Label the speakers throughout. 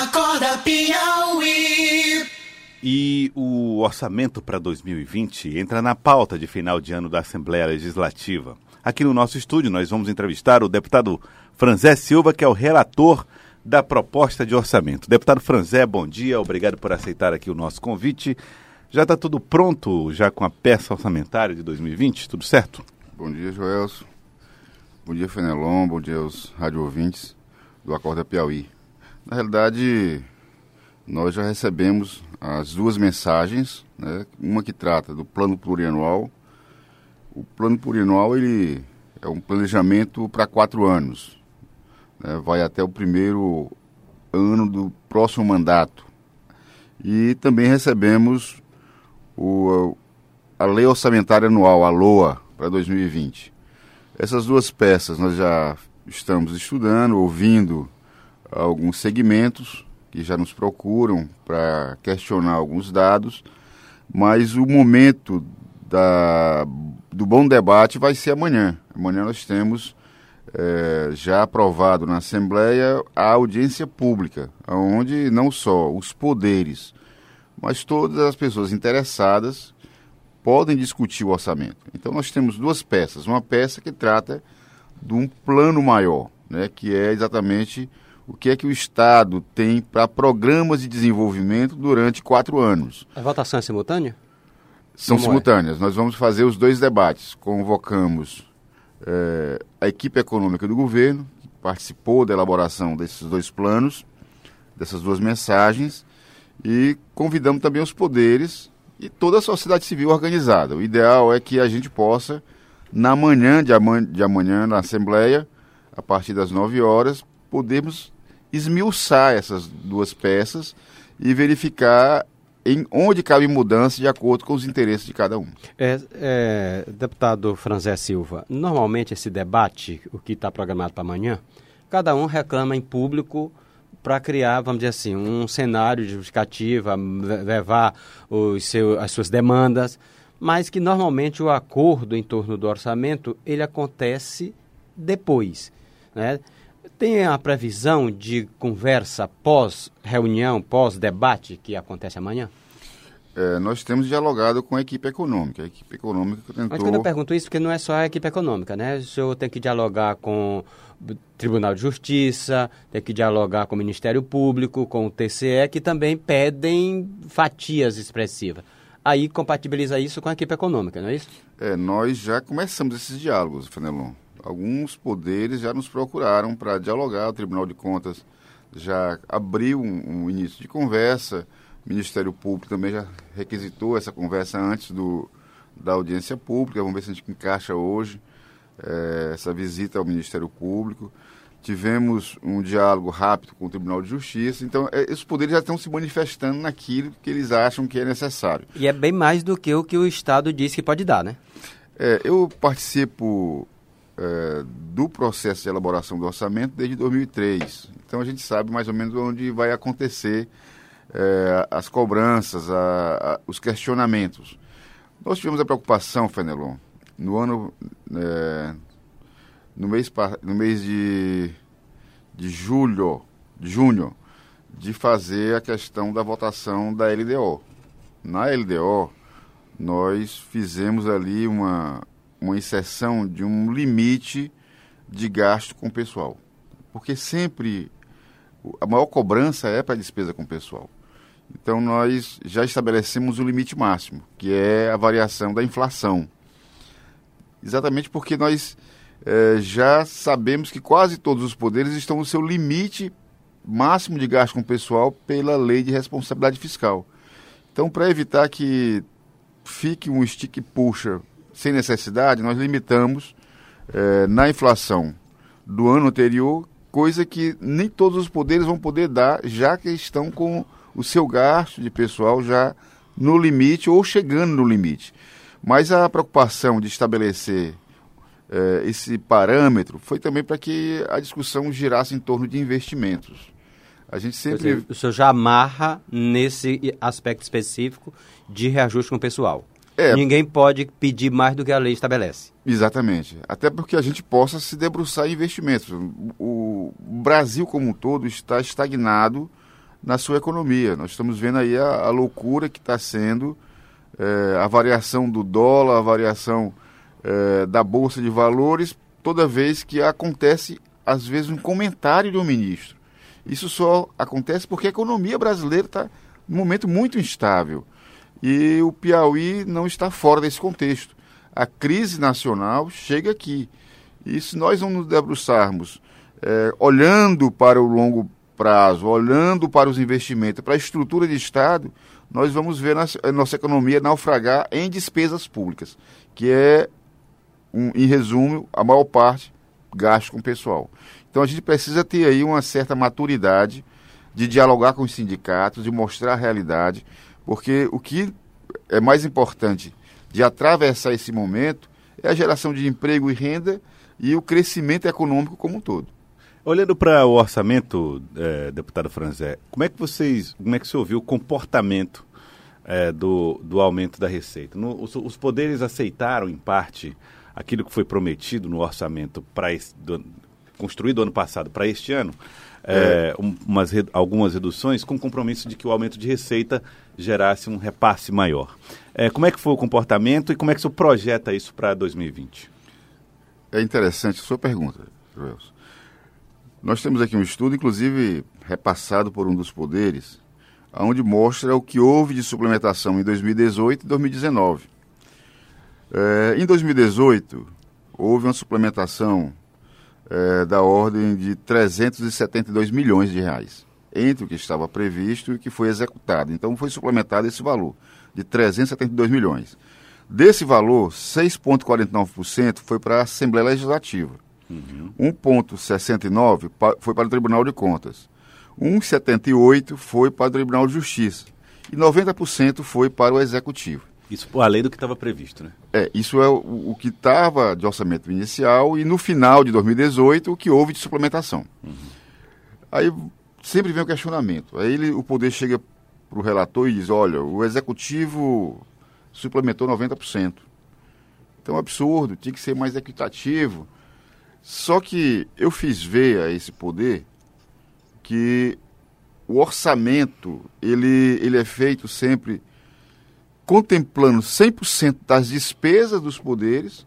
Speaker 1: Acorda Piauí.
Speaker 2: E o orçamento para 2020 entra na pauta de final de ano da Assembleia Legislativa. Aqui no nosso estúdio nós vamos entrevistar o deputado Franzé Silva, que é o relator da proposta de orçamento. Deputado Franzé, bom dia, obrigado por aceitar aqui o nosso convite. Já está tudo pronto, já com a peça orçamentária de 2020, tudo certo?
Speaker 3: Bom dia, Joelso. Bom dia, Fenelon. Bom dia aos rádio ouvintes do Acorda Piauí. Na realidade, nós já recebemos as duas mensagens, né? uma que trata do plano plurianual. O plano plurianual ele é um planejamento para quatro anos, né? vai até o primeiro ano do próximo mandato. E também recebemos o, a Lei Orçamentária Anual, a LOA, para 2020. Essas duas peças nós já estamos estudando, ouvindo alguns segmentos que já nos procuram para questionar alguns dados, mas o momento da, do bom debate vai ser amanhã. Amanhã nós temos é, já aprovado na Assembleia a audiência pública, onde não só os poderes, mas todas as pessoas interessadas podem discutir o orçamento. Então nós temos duas peças, uma peça que trata de um plano maior, né, que é exatamente o que é que o Estado tem para programas de desenvolvimento durante quatro anos.
Speaker 4: A votação é simultânea?
Speaker 3: São Como é? simultâneas. É? Nós vamos fazer os dois debates. Convocamos é, a equipe econômica do governo, que participou da elaboração desses dois planos, dessas duas mensagens, e convidamos também os poderes e toda a sociedade civil organizada. O ideal é que a gente possa, na manhã de amanhã, de amanhã na Assembleia, a partir das 9 horas, podermos esmiuçar essas duas peças e verificar em onde cabe mudança de acordo com os interesses de cada um.
Speaker 4: É, é, deputado Franzé Silva, normalmente esse debate, o que está programado para amanhã, cada um reclama em público para criar, vamos dizer assim, um cenário de justificativa, levar os seu, as suas demandas, mas que normalmente o acordo em torno do orçamento ele acontece depois, né? Tem a previsão de conversa pós-reunião, pós-debate que acontece amanhã?
Speaker 3: É, nós temos dialogado com a equipe econômica. A equipe econômica tentou... Mas
Speaker 4: quando eu pergunto isso, porque não é só a equipe econômica, né? O senhor tem que dialogar com o Tribunal de Justiça, tem que dialogar com o Ministério Público, com o TCE, que também pedem fatias expressivas. Aí compatibiliza isso com a equipe econômica, não é isso?
Speaker 3: É, nós já começamos esses diálogos, Fenelon. Alguns poderes já nos procuraram para dialogar, o Tribunal de Contas já abriu um, um início de conversa, o Ministério Público também já requisitou essa conversa antes do, da audiência pública. Vamos ver se a gente encaixa hoje é, essa visita ao Ministério Público. Tivemos um diálogo rápido com o Tribunal de Justiça. Então, é, esses poderes já estão se manifestando naquilo que eles acham que é necessário.
Speaker 4: E é bem mais do que o que o Estado disse que pode dar, né?
Speaker 3: É, eu participo é, do processo de elaboração do orçamento desde 2003. Então, a gente sabe mais ou menos onde vai acontecer é, as cobranças, a, a, os questionamentos. Nós tivemos a preocupação, Fenelon, no ano, é, no mês, no mês de, de julho, de junho, de fazer a questão da votação da LDO. Na LDO, nós fizemos ali uma, uma inserção de um limite de gasto com o pessoal. Porque sempre a maior cobrança é para a despesa com o pessoal. Então, nós já estabelecemos o limite máximo, que é a variação da inflação. Exatamente porque nós é, já sabemos que quase todos os poderes estão no seu limite máximo de gasto com o pessoal pela lei de responsabilidade fiscal. Então, para evitar que fique um estique puxa sem necessidade, nós limitamos é, na inflação do ano anterior, coisa que nem todos os poderes vão poder dar, já que estão com o seu gasto de pessoal já no limite ou chegando no limite. Mas a preocupação de estabelecer eh, esse parâmetro foi também para que a discussão girasse em torno de investimentos.
Speaker 4: A gente sempre. O senhor já amarra nesse aspecto específico de reajuste com o pessoal. É. Ninguém pode pedir mais do que a lei estabelece.
Speaker 3: Exatamente. Até porque a gente possa se debruçar em investimentos. O Brasil como um todo está estagnado na sua economia. Nós estamos vendo aí a, a loucura que está sendo é, a variação do dólar, a variação é, da Bolsa de Valores, toda vez que acontece, às vezes, um comentário de um ministro. Isso só acontece porque a economia brasileira está num momento muito instável. E o Piauí não está fora desse contexto. A crise nacional chega aqui. E se nós não nos debruçarmos é, olhando para o longo prazo, olhando para os investimentos, para a estrutura de Estado, nós vamos ver a nossa economia naufragar em despesas públicas, que é, um, em resumo, a maior parte gasto com pessoal. Então a gente precisa ter aí uma certa maturidade de dialogar com os sindicatos, de mostrar a realidade, porque o que é mais importante de atravessar esse momento é a geração de emprego e renda e o crescimento econômico como um todo.
Speaker 2: Olhando para o orçamento, é, deputado Franzé, como é que vocês, como é que você ouviu o comportamento é, do, do aumento da receita? No, os, os, poderes aceitaram, em parte, aquilo que foi prometido no orçamento para construído ano passado para este ano, é, um, umas, algumas reduções com compromisso de que o aumento de receita gerasse um repasse maior. É, como é que foi o comportamento e como é que você projeta isso para 2020?
Speaker 3: É interessante a sua pergunta, Wilson. Nós temos aqui um estudo, inclusive repassado por um dos poderes, onde mostra o que houve de suplementação em 2018 e 2019. É, em 2018, houve uma suplementação é, da ordem de 372 milhões de reais, entre o que estava previsto e o que foi executado. Então, foi suplementado esse valor, de 372 milhões. Desse valor, 6,49% foi para a Assembleia Legislativa Uhum. 1,69 foi para o Tribunal de Contas. 1,78 foi para o Tribunal de Justiça. E 90% foi para o Executivo.
Speaker 2: Isso além do que estava previsto, né?
Speaker 3: É, isso é o, o que estava de orçamento inicial e no final de 2018 o que houve de suplementação. Uhum. Aí sempre vem o questionamento. Aí ele, o poder chega para o relator e diz, olha, o Executivo suplementou 90%. Então é um absurdo, tinha que ser mais equitativo. Só que eu fiz ver a esse poder que o orçamento ele, ele é feito sempre contemplando 100% das despesas dos poderes.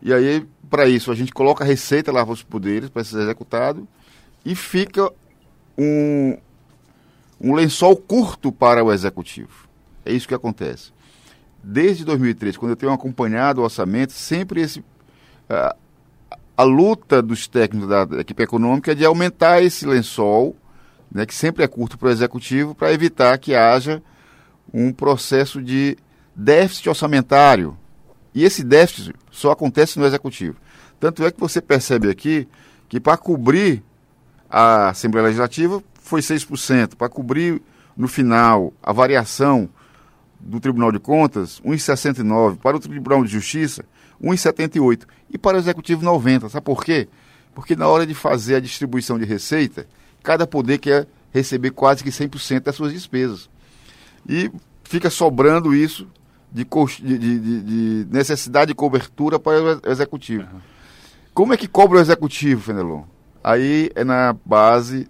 Speaker 3: E aí, para isso, a gente coloca a receita lá para os poderes, para ser executado, e fica um, um lençol curto para o executivo. É isso que acontece. Desde 2003, quando eu tenho acompanhado o orçamento, sempre esse, uh, a luta dos técnicos da equipe econômica é de aumentar esse lençol, né, que sempre é curto para o executivo, para evitar que haja um processo de déficit orçamentário. E esse déficit só acontece no executivo. Tanto é que você percebe aqui que para cobrir a Assembleia Legislativa foi 6%, para cobrir no final a variação do Tribunal de Contas, 1,69%, para o Tribunal de Justiça, 1,78 e para o executivo 90. Sabe por quê? Porque na hora de fazer a distribuição de receita, cada poder quer receber quase que 100% das suas despesas. E fica sobrando isso de, de, de, de necessidade de cobertura para o executivo. Uhum. Como é que cobra o executivo, Fenelon? Aí é na base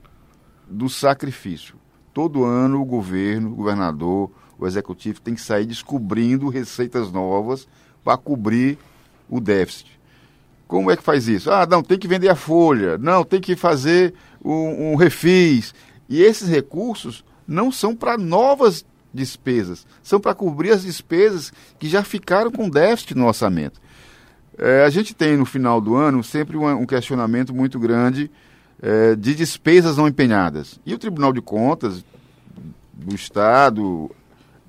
Speaker 3: do sacrifício. Todo ano o governo, o governador, o executivo tem que sair descobrindo receitas novas para cobrir o déficit. Como é que faz isso? Ah, não, tem que vender a folha, não, tem que fazer um, um refis. E esses recursos não são para novas despesas, são para cobrir as despesas que já ficaram com déficit no orçamento. É, a gente tem no final do ano sempre um, questionamento muito grande é, de despesas não empenhadas. E o Tribunal de Contas do Estado,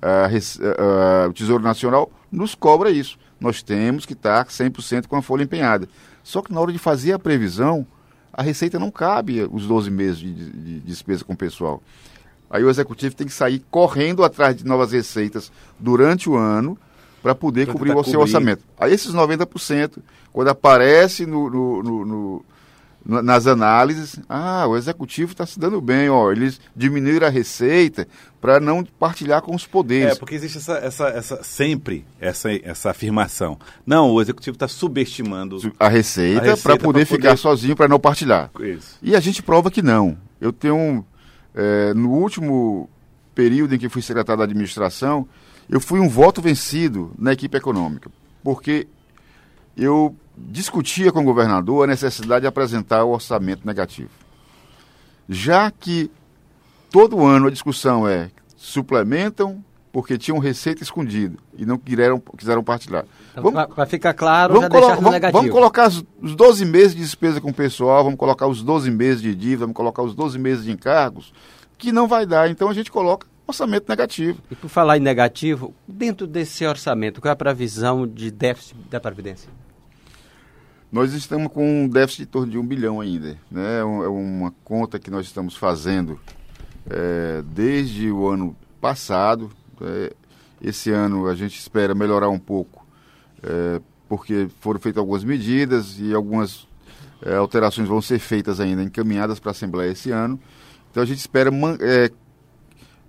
Speaker 3: a, a, o Tesouro Nacional, nos cobra isso nós temos que estar 100% com a folha empenhada. Só que na hora de fazer a previsão, a receita não cabe os 12 meses de, de, de despesa com o pessoal. Aí o executivo tem que sair correndo atrás de novas receitas durante o ano para poder pra cobrir o seu orçamento. Aí esses 90%, quando aparece no, no, no, no nas análises, ah, o executivo está se dando bem, ó, eles diminuíram a receita para não partilhar com os poderes.
Speaker 2: É, porque existe essa, essa, essa sempre essa, essa afirmação. Não, o executivo está subestimando
Speaker 3: a receita, receita para poder, poder, ficar sozinho, para não partilhar. Isso. E a gente prova que não. Eu tenho É, no último período em que fui secretário da administração, eu fui um voto vencido na equipe econômica, porque eu discutia com o governador a necessidade de apresentar o orçamento negativo. Já que todo ano a discussão é suplementam porque tinham receita escondida e não quiseram, quiseram partilhar.
Speaker 4: Então, Para ficar claro,
Speaker 3: vamos,
Speaker 4: já
Speaker 3: vamos, vamos colocar os, os 12 meses de despesa com o pessoal, vamos colocar os 12 meses de dívida, vamos colocar os 12 meses de encargos, que não vai dar. Então a gente coloca orçamento negativo.
Speaker 4: E por falar em negativo, dentro desse orçamento, qual é a previsão de déficit da Previdência?
Speaker 3: Nós estamos com um déficit de torno de um bilhão ainda. Né? É, é uma conta que nós estamos fazendo é, desde o ano passado. É, esse ano a gente espera melhorar um pouco, é, porque foram feitas algumas medidas e algumas é, alterações vão ser feitas ainda, encaminhadas para a Assembleia esse ano. Então a gente espera é,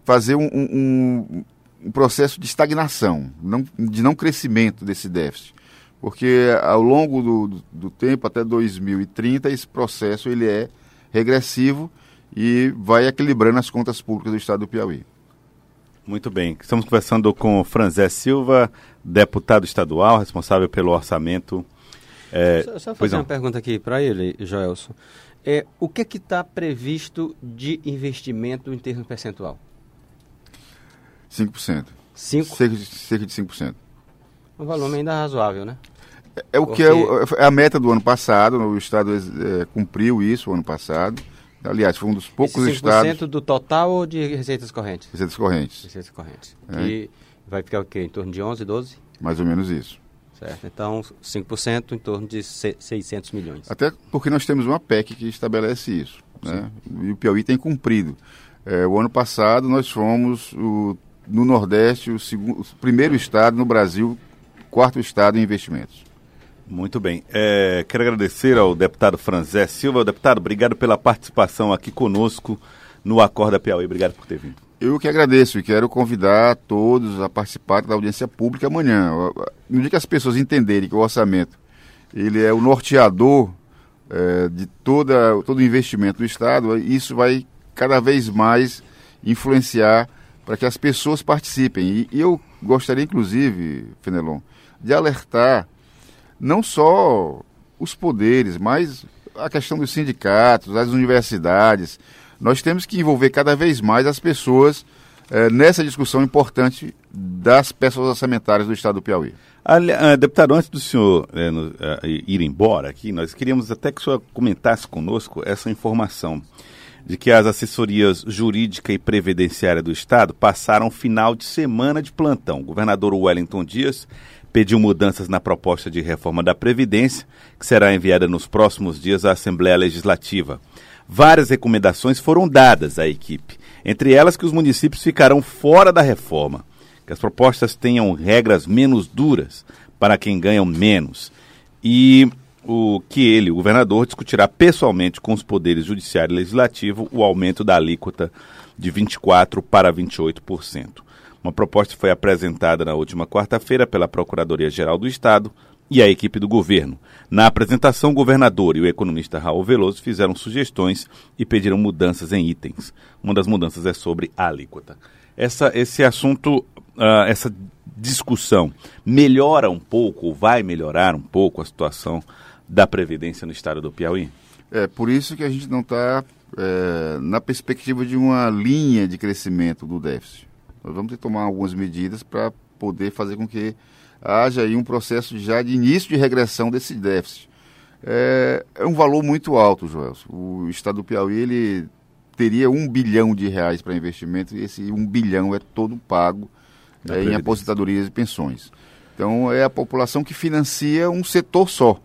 Speaker 3: fazer um, um, um, processo de estagnação, não, de não crescimento desse déficit. Porque ao longo do, do, do tempo, até 2030, esse processo ele é regressivo e vai equilibrando as contas públicas do Estado do Piauí.
Speaker 2: Muito bem. Estamos conversando com Franzé Silva, deputado estadual, responsável pelo orçamento.
Speaker 4: É, só, só fazer uma pergunta aqui para ele, Joelson. É, o que está previsto de investimento em termos percentual?
Speaker 3: 5%.
Speaker 4: 5%?
Speaker 3: Cerca de, cerca de 5%.
Speaker 4: Um volume ainda razoável, né?
Speaker 3: É, é o Porque... que é, é, a meta do ano passado, o Estado é, cumpriu isso o ano passado. Aliás, foi um dos poucos
Speaker 4: Esse 5%
Speaker 3: estados...
Speaker 4: do total ou de receitas correntes?
Speaker 3: Receitas correntes.
Speaker 4: Receitas correntes. É. E vai ficar o quê? Em torno de 11, 12?
Speaker 3: Mais ou menos isso.
Speaker 4: Certo. Então, 5% em torno de 600 milhões.
Speaker 3: Até porque nós temos uma PEC que estabelece isso. Né? E o Piauí tem cumprido. É, o ano passado nós fomos, o, no Nordeste, o, segundo, o primeiro estado no Brasil, quarto estado em investimentos.
Speaker 2: Muito bem. É, quero agradecer ao deputado Franzé Silva. Deputado, obrigado pela participação aqui conosco no Acorda Piauí. Obrigado por ter vindo.
Speaker 3: Eu que agradeço e quero convidar todos a participar da audiência pública amanhã. No dia que as pessoas entenderem que o orçamento ele é o norteador é, de toda, todo o investimento do Estado, isso vai cada vez mais influenciar para que as pessoas participem. E, e eu gostaria, inclusive, Fenelon, de alertar não só os poderes, mas a questão dos sindicatos, as universidades. Nós temos que envolver cada vez mais as pessoas eh, nessa discussão importante das peças orçamentárias do Estado do Piauí.
Speaker 2: Uh, deputado, antes do senhor uh, no, ir embora aqui, nós queríamos até que o senhor comentasse conosco essa informação de que as assessorias jurídica e previdenciária do Estado passaram final de semana de plantão. O governador Wellington Dias pediu mudanças na proposta de reforma da Previdência, que será enviada nos próximos dias à Assembleia Legislativa. Várias recomendações foram dadas à equipe, entre elas que os municípios ficarão fora da reforma, que as propostas tenham regras menos duras para quem ganha menos e o que ele, o governador, discutirá pessoalmente com os poderes judiciário e legislativo o aumento da alíquota de 24 para 28%. Uma proposta foi apresentada na última quarta-feira pela Procuradoria-Geral do Estado e a equipe do governo. Na apresentação, o governador e o economista Raul Veloso fizeram sugestões e pediram mudanças em itens. Uma das mudanças é sobre a alíquota. Essa, esse assunto, uh, essa discussão, melhora um pouco, ou vai melhorar um pouco a situação da Previdência no estado do Piauí?
Speaker 3: É por isso que a gente não está é, na perspectiva de uma linha de crescimento do déficit. Nós vamos ter que tomar algumas medidas para poder fazer com que haja aí um processo já de início de regressão desse déficit. É, é um valor muito alto, Joelson. O Estado do Piauí ele teria um bilhão de reais para investimento e esse um bilhão é todo pago é, em aposentadorias e pensões. Então é a população que financia um setor só.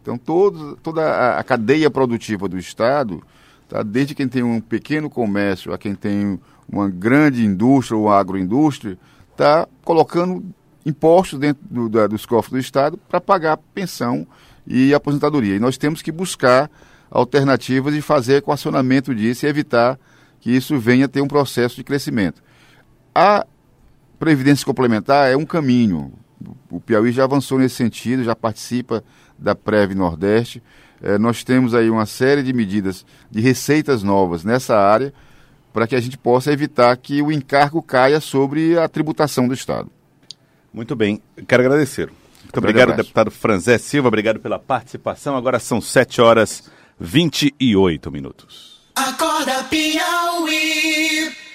Speaker 3: Então todo, toda a, a cadeia produtiva do Estado, tá, desde quem tem um pequeno comércio a quem tem uma grande indústria ou agroindústria está colocando impostos dentro do, da, dos cofres do Estado para pagar pensão e aposentadoria. E nós temos que buscar alternativas de fazer equacionamento disso e evitar que isso venha a ter um processo de crescimento. A Previdência Complementar é um caminho. O Piauí já avançou nesse sentido, já participa da Prev Nordeste. É, nós temos aí uma série de medidas de receitas novas nessa área para que a gente possa evitar que o encargo caia sobre a tributação do Estado.
Speaker 2: Muito bem, quero agradecer. Muito obrigado, deputado Franzé Silva, obrigado pela participação. Agora são 7 horas 28 minutos.
Speaker 1: Acorda Piauí.